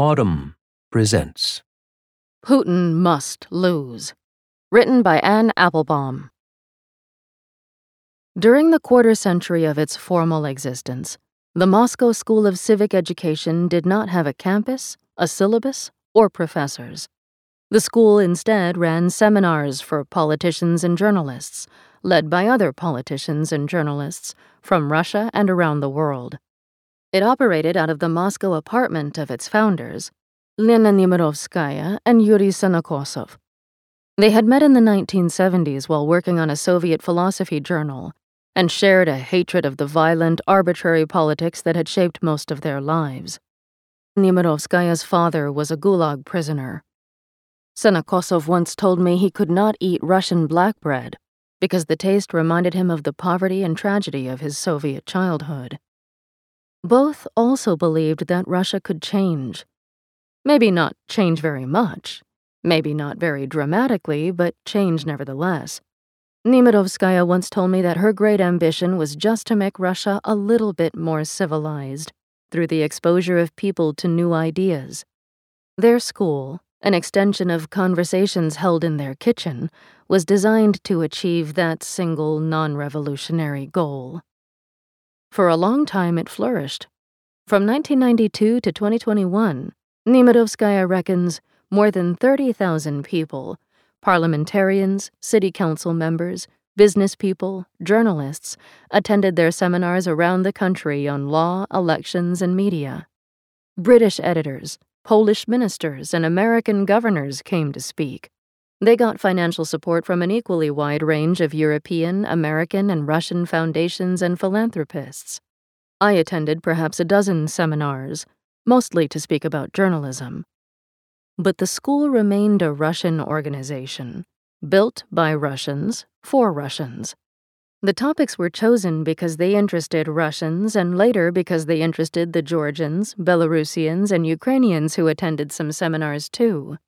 Audm presents Putin Must Lose. Written by Anne Applebaum. During the quarter century of its formal existence, the Moscow School of Civic Education did not have a campus, a syllabus, or professors. The school instead ran seminars for politicians and journalists, led by other politicians and journalists from Russia and around the world. It operated out of the Moscow apartment of its founders, Lena Nemirovskaya and Yuri Senokosov. They had met in the 1970s while working on a Soviet philosophy journal and shared a hatred of the violent, arbitrary politics that had shaped most of their lives. Nemirovskaya's father was a Gulag prisoner. Senokosov once told me he could not eat Russian black bread because the taste reminded him of the poverty and tragedy of his Soviet childhood. Both also believed that Russia could change. Maybe not change very much, maybe not very dramatically, but change nevertheless. Nemirovskaya once told me that her great ambition was just to make Russia a little bit more civilized through the exposure of people to new ideas. Their school, an extension of conversations held in their kitchen, was designed to achieve that single non revolutionary goal. For a long time, it flourished. From 1992 to 2021, Nemirovskaya reckons more than 30,000 people parliamentarians, city council members, business people, journalists attended their seminars around the country on law, elections, and media. British editors, Polish ministers, and American governors came to speak. They got financial support from an equally wide range of European, American, and Russian foundations and philanthropists. I attended perhaps a dozen seminars, mostly to speak about journalism. But the school remained a Russian organization, built by Russians for Russians. The topics were chosen because they interested Russians and later because they interested the Georgians, Belarusians, and Ukrainians who attended some seminars too.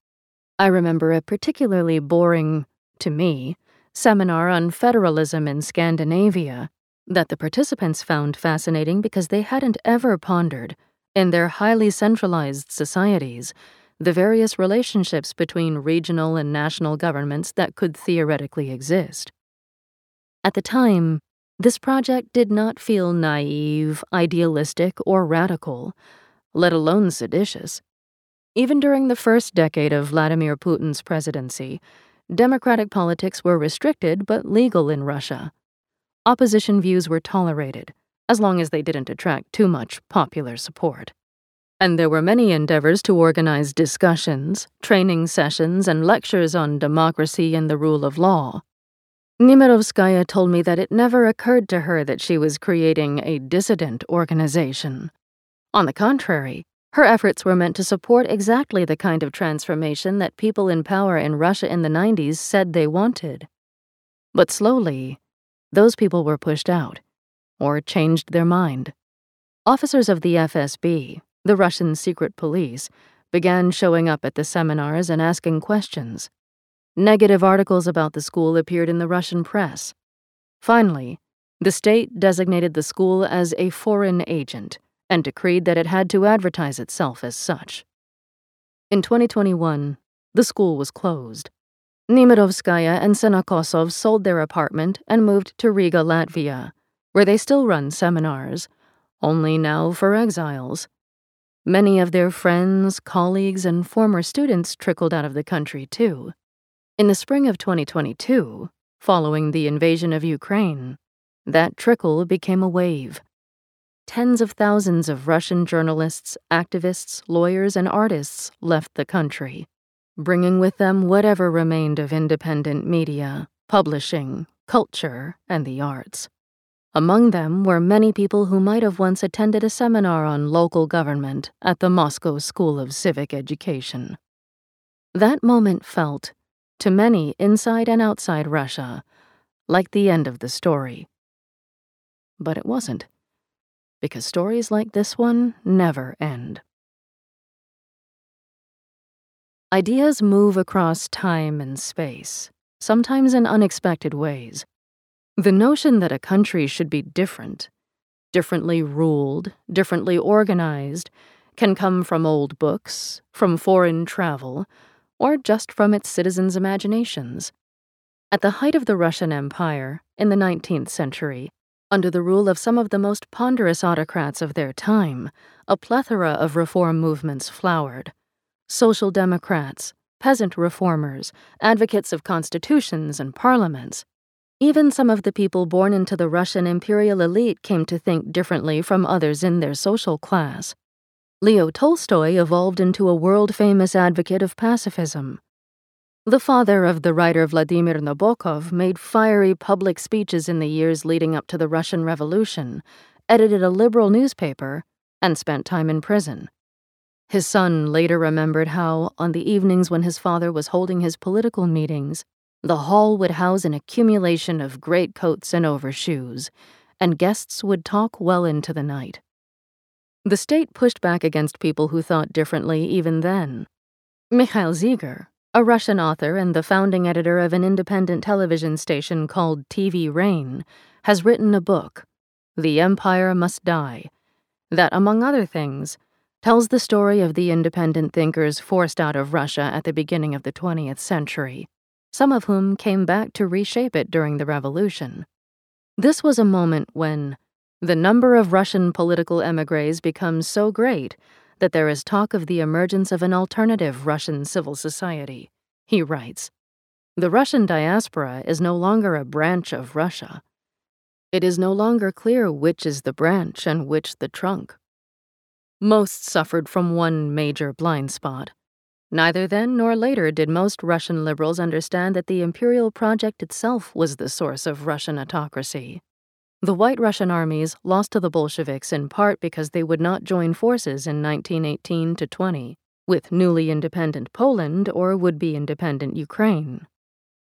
I remember a particularly boring, to me, seminar on federalism in Scandinavia that the participants found fascinating because they hadn't ever pondered, in their highly centralized societies, the various relationships between regional and national governments that could theoretically exist. At the time, this project did not feel naive, idealistic, or radical, let alone seditious. Even during the first decade of Vladimir Putin's presidency, democratic politics were restricted but legal in Russia. Opposition views were tolerated, as long as they didn't attract too much popular support. And there were many endeavors to organize discussions, training sessions, and lectures on democracy and the rule of law. Nemirovskaya told me that it never occurred to her that she was creating a dissident organization. On the contrary, her efforts were meant to support exactly the kind of transformation that people in power in Russia in the 90s said they wanted. But slowly, those people were pushed out, or changed their mind. Officers of the FSB, the Russian secret police, began showing up at the seminars and asking questions. Negative articles about the school appeared in the Russian press. Finally, the state designated the school as a foreign agent and decreed that it had to advertise itself as such. In 2021, the school was closed. Nemirovskaya and Senokosov sold their apartment and moved to Riga, Latvia, where they still run seminars, only now for exiles. Many of their friends, colleagues, and former students trickled out of the country, too. In the spring of 2022, following the invasion of Ukraine, that trickle became a wave tens of thousands of Russian journalists, activists, lawyers, and artists left the country, bringing with them whatever remained of independent media, publishing, culture, and the arts. Among them were many people who might have once attended a seminar on local government at the Moscow School of Civic Education. That moment felt, to many inside and outside Russia, like the end of the story. But it wasn't because stories like this one never end. Ideas move across time and space, sometimes in unexpected ways. The notion that a country should be different, differently ruled, differently organized, can come from old books, from foreign travel, or just from its citizens' imaginations. At the height of the Russian Empire, in the 19th century, under the rule of some of the most ponderous autocrats of their time, a plethora of reform movements flowered. Social democrats, peasant reformers, advocates of constitutions and parliaments. Even some of the people born into the Russian imperial elite came to think differently from others in their social class. Leo Tolstoy evolved into a world famous advocate of pacifism. The father of the writer Vladimir Nabokov made fiery public speeches in the years leading up to the Russian Revolution, edited a liberal newspaper, and spent time in prison. His son later remembered how, on the evenings when his father was holding his political meetings, the hall would house an accumulation of greatcoats and overshoes, and guests would talk well into the night. The state pushed back against people who thought differently even then. Mikhail Zygar, a Russian author and the founding editor of an independent television station called TV Rain, has written a book, The Empire Must Die, that, among other things, tells the story of the independent thinkers forced out of Russia at the beginning of the 20th century, some of whom came back to reshape it during the revolution. This was a moment when the number of Russian political emigres becomes so great that there is talk of the emergence of an alternative Russian civil society. He writes The Russian diaspora is no longer a branch of Russia. It is no longer clear which is the branch and which the trunk. Most suffered from one major blind spot. Neither then nor later did most Russian liberals understand that the imperial project itself was the source of Russian autocracy. The White Russian armies lost to the Bolsheviks in part because they would not join forces in 1918 to 20 with newly independent Poland or would be independent Ukraine.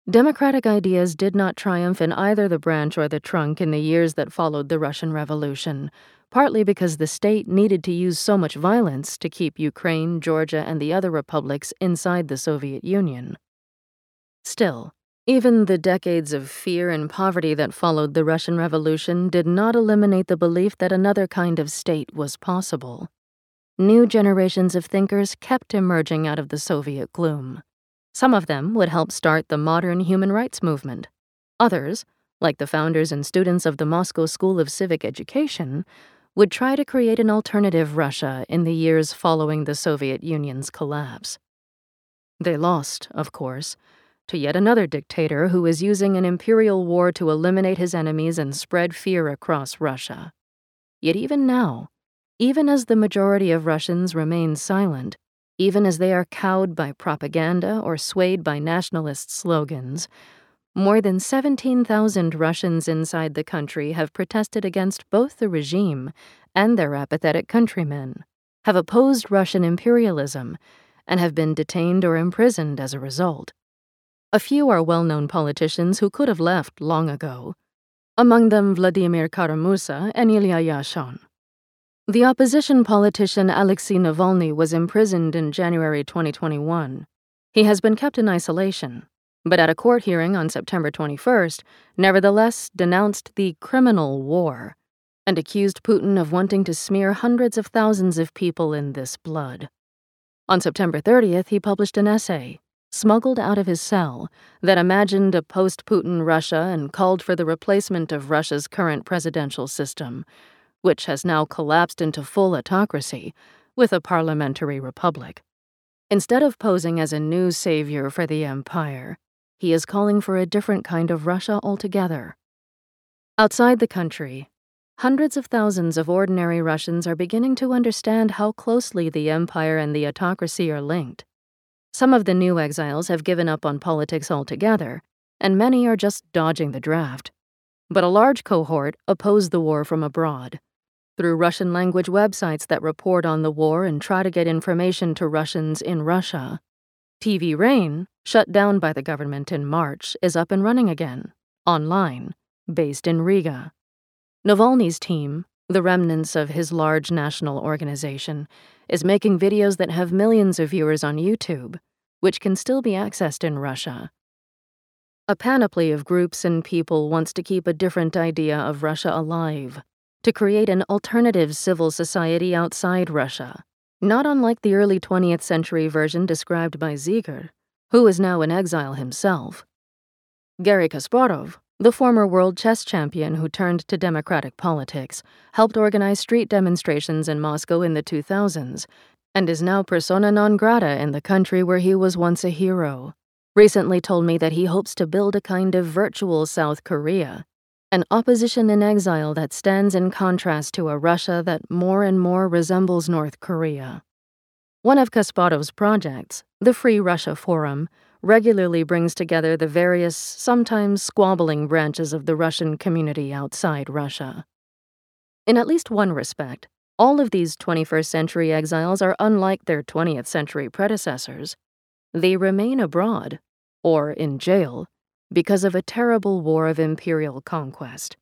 Democratic ideas did not triumph in either the branch or the trunk in the years that followed the Russian Revolution, partly because the state needed to use so much violence to keep Ukraine, Georgia, and the other republics inside the Soviet Union. Still, even the decades of fear and poverty that followed the Russian Revolution did not eliminate the belief that another kind of state was possible. New generations of thinkers kept emerging out of the Soviet gloom. Some of them would help start the modern human rights movement. Others, like the founders and students of the Moscow School of Civic Education, would try to create an alternative Russia in the years following the Soviet Union's collapse. They lost, of course, to yet another dictator who is using an imperial war to eliminate his enemies and spread fear across Russia. Yet even now, even as the majority of Russians remain silent, even as they are cowed by propaganda or swayed by nationalist slogans, more than 17,000 Russians inside the country have protested against both the regime and their apathetic countrymen, have opposed Russian imperialism, and have been detained or imprisoned as a result. A few are well known politicians who could have left long ago, among them Vladimir Kara-Murza and Ilya Yashin. The opposition politician Alexei Navalny was imprisoned in January 2021. He has been kept in isolation, but at a court hearing on September 21st, nevertheless denounced the criminal war and accused Putin of wanting to smear hundreds of thousands of people in this blood. On September 30th, he published an essay smuggled out of his cell, that imagined a post Putin Russia and called for the replacement of Russia's current presidential system, which has now collapsed into full autocracy, with a parliamentary republic. Instead of posing as a new savior for the empire, he is calling for a different kind of Russia altogether. Outside the country, hundreds of thousands of ordinary Russians are beginning to understand how closely the empire and the autocracy are linked. Some of the new exiles have given up on politics altogether, and many are just dodging the draft. But a large cohort oppose the war from abroad. Through Russian language websites that report on the war and try to get information to Russians in Russia. TV Rain, shut down by the government in March, is up and running again, online, based in Riga. Navalny's team, the remnants of his large national organization, is making videos that have millions of viewers on YouTube, which can still be accessed in Russia. A panoply of groups and people wants to keep a different idea of Russia alive, to create an alternative civil society outside Russia, Not unlike the early 20th century version described by Zygar, who is now in exile himself. Garry Kasparov, the former world chess champion who turned to democratic politics, helped organize street demonstrations in Moscow in the 2000s and is now persona non grata in the country where he was once a hero. Recently told me that he hopes to build a kind of virtual South Korea, an opposition in exile that stands in contrast to a Russia that more and more resembles North Korea. One of Kasparov's projects, the Free Russia Forum, regularly brings together the various, sometimes squabbling branches of the Russian community outside Russia. In at least one respect, all of these 21st century exiles are unlike their 20th century predecessors. They remain abroad, or in jail, because of a terrible war of imperial conquest.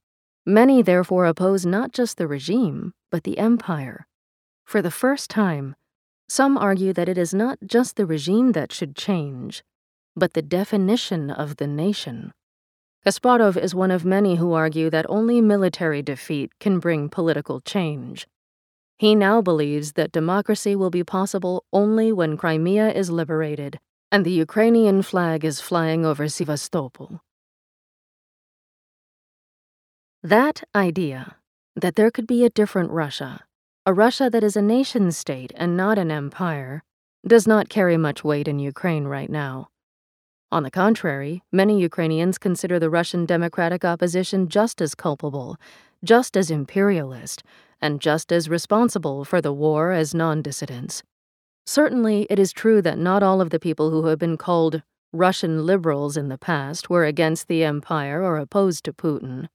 Many therefore oppose not just the regime, but the empire. For the first time, some argue that it is not just the regime that should change, but the definition of the nation. Kasparov is one of many who argue that only military defeat can bring political change. He now believes that democracy will be possible only when Crimea is liberated and the Ukrainian flag is flying over Sevastopol. That idea, that there could be a different Russia, a Russia that is a nation state and not an empire, does not carry much weight in Ukraine right now. On the contrary, many Ukrainians consider the Russian democratic opposition just as culpable, just as imperialist, and just as responsible for the war as non dissidents. Certainly, it is true that not all of the people who have been called Russian liberals in the past were against the empire or opposed to Putin.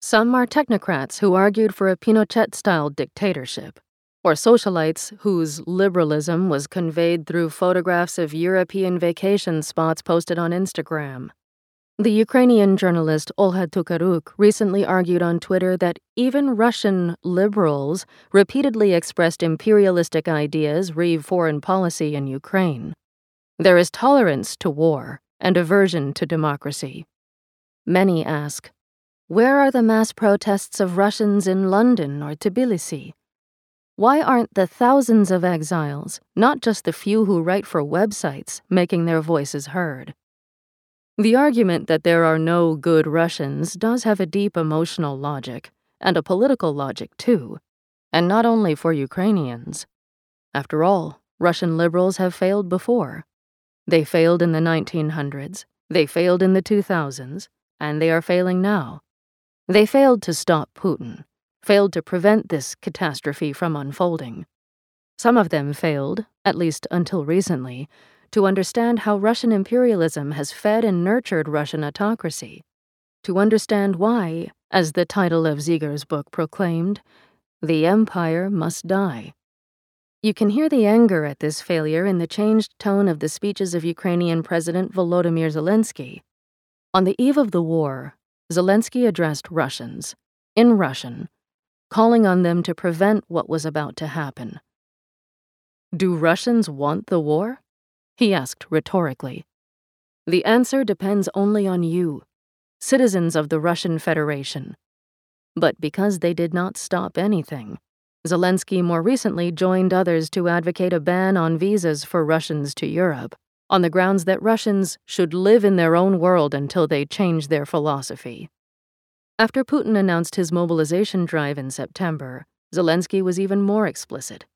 Some are technocrats who argued for a Pinochet style dictatorship or socialites whose liberalism was conveyed through photographs of European vacation spots posted on Instagram. The Ukrainian journalist Olha Tokariuk recently argued on Twitter that even Russian liberals repeatedly expressed imperialistic ideas re foreign policy in Ukraine. There is tolerance to war and aversion to democracy. Many ask, where are the mass protests of Russians in London or Tbilisi? Why aren't the thousands of exiles, not just the few who write for websites, making their voices heard? The argument that there are no good Russians does have a deep emotional logic, and a political logic too, and not only for Ukrainians. After all, Russian liberals have failed before. They failed in the 1900s, they failed in the 2000s, and they are failing now. They failed to stop Putin, failed to prevent this catastrophe from unfolding. Some of them failed, at least until recently, to understand how Russian imperialism has fed and nurtured Russian autocracy, to understand why, as the title of Zygar's book proclaimed, the empire must die. You can hear the anger at this failure in the changed tone of the speeches of Ukrainian President Volodymyr Zelensky. On the eve of the war, Zelensky addressed Russians, in Russian, calling on them to prevent what was about to happen. Do Russians want the war? He asked rhetorically. The answer depends only on you, citizens of the Russian Federation. But because they did not stop anything, Zelensky more recently joined others to advocate a ban on visas for Russians to Europe, on the grounds that Russians should live in their own world until they change their philosophy. After Putin announced his mobilization drive in September, Zelensky was even more explicit.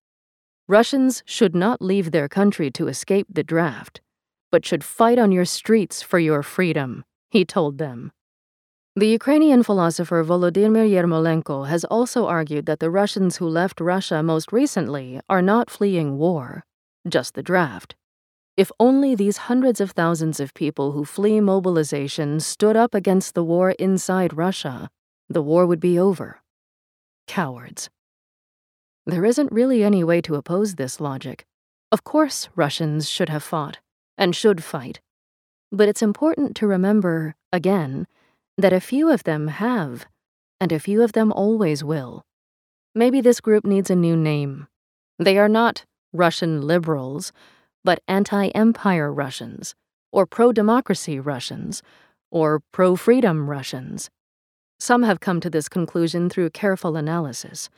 Russians should not leave their country to escape the draft, but should fight on your streets for your freedom, he told them. The Ukrainian philosopher Volodymyr Yermolenko has also argued that the Russians who left Russia most recently are not fleeing war, just the draft. If only these hundreds of thousands of people who flee mobilization stood up against the war inside Russia, the war would be over. Cowards. There isn't really any way to oppose this logic. Of course, Russians should have fought, and should fight. But it's important to remember, again, that a few of them have, and a few of them always will. Maybe this group needs a new name. They are not Russian liberals but anti empire Russians, or pro democracy Russians, or pro freedom Russians. Some have come to this conclusion through careful analysis,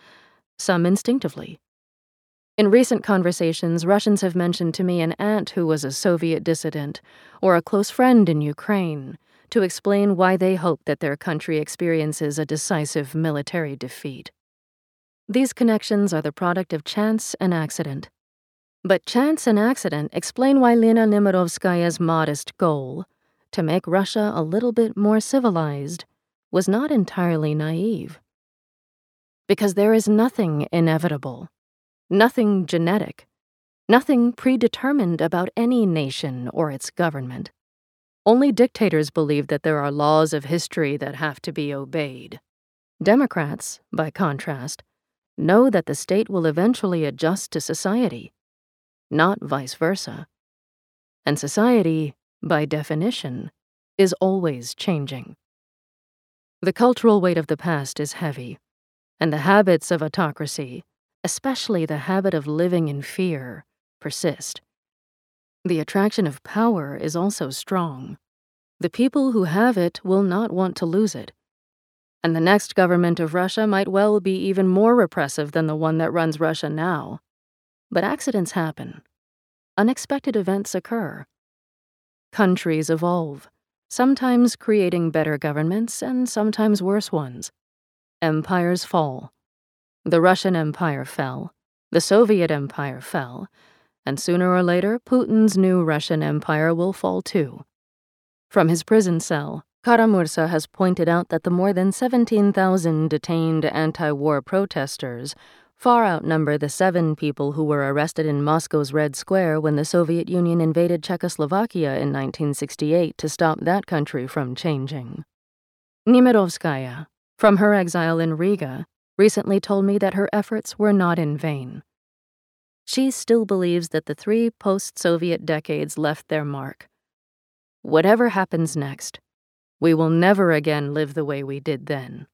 some instinctively. In recent conversations, Russians have mentioned to me an aunt who was a Soviet dissident or a close friend in Ukraine to explain why they hope that their country experiences a decisive military defeat. These connections are the product of chance and accident. But chance and accident explain why Lena Nemirovskaya's modest goal, to make Russia a little bit more civilized, was not entirely naive. Because there is nothing inevitable, nothing genetic, nothing predetermined about any nation or its government. Only dictators believe that there are laws of history that have to be obeyed. Democrats, by contrast, know that the state will eventually adjust to society, not vice versa. And society, by definition, is always changing. The cultural weight of the past is heavy, and the habits of autocracy, especially the habit of living in fear, persist. The attraction of power is also strong. The people who have it will not want to lose it. And the next government of Russia might well be even more repressive than the one that runs Russia now. But accidents happen. Unexpected events occur. Countries evolve, sometimes creating better governments and sometimes worse ones. Empires fall. The Russian Empire fell, the Soviet Empire fell, and sooner or later, Putin's new Russian Empire will fall too. From his prison cell, Kara-Murza has pointed out that the more than 17,000 detained anti war protesters far outnumber the seven people who were arrested in Moscow's Red Square when the Soviet Union invaded Czechoslovakia in 1968 to stop that country from changing. Nemirovskaya, from her exile in Riga, recently told me that her efforts were not in vain. She still believes that the three post Soviet decades left their mark. Whatever happens next, we will never again live the way we did then.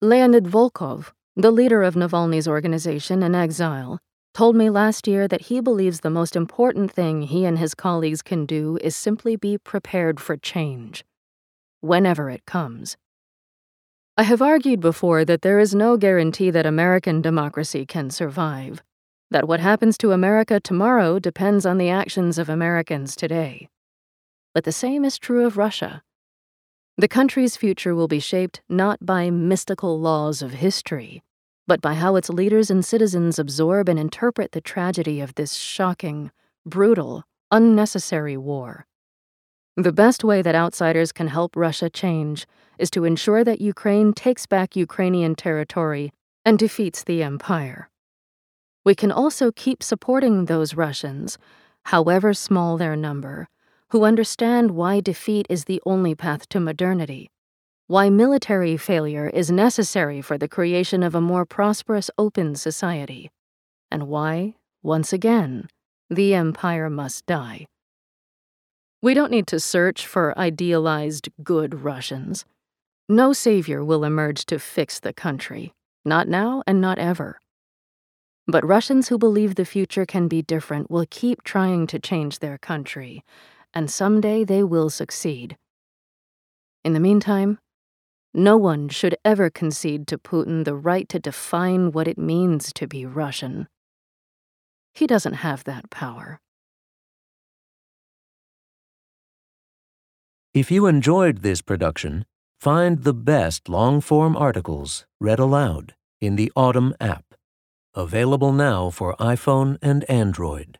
Leonid Volkov, the leader of Navalny's organization in exile, told me last year that he believes the most important thing he and his colleagues can do is simply be prepared for change, whenever it comes. I have argued before that there is no guarantee that American democracy can survive that what happens to America tomorrow depends on the actions of Americans today. But the same is true of Russia. The country's future will be shaped not by mystical laws of history, but by how its leaders and citizens absorb and interpret the tragedy of this shocking, brutal, unnecessary war. The best way that outsiders can help Russia change is to ensure that Ukraine takes back Ukrainian territory and defeats the empire we can also keep supporting those Russians, however small their number, who understand why defeat is the only path to modernity, why military failure is necessary for the creation of a more prosperous, open society, and why, once again, the empire must die. We don't need to search for idealized good Russians. No savior will emerge to fix the country, not now and not ever. But Russians who believe the future can be different will keep trying to change their country, and someday they will succeed. In the meantime, no one should ever concede to Putin the right to define what it means to be Russian. He doesn't have that power. If you enjoyed this production, find the best long form articles read aloud in the Audm app. Available now for iPhone and Android.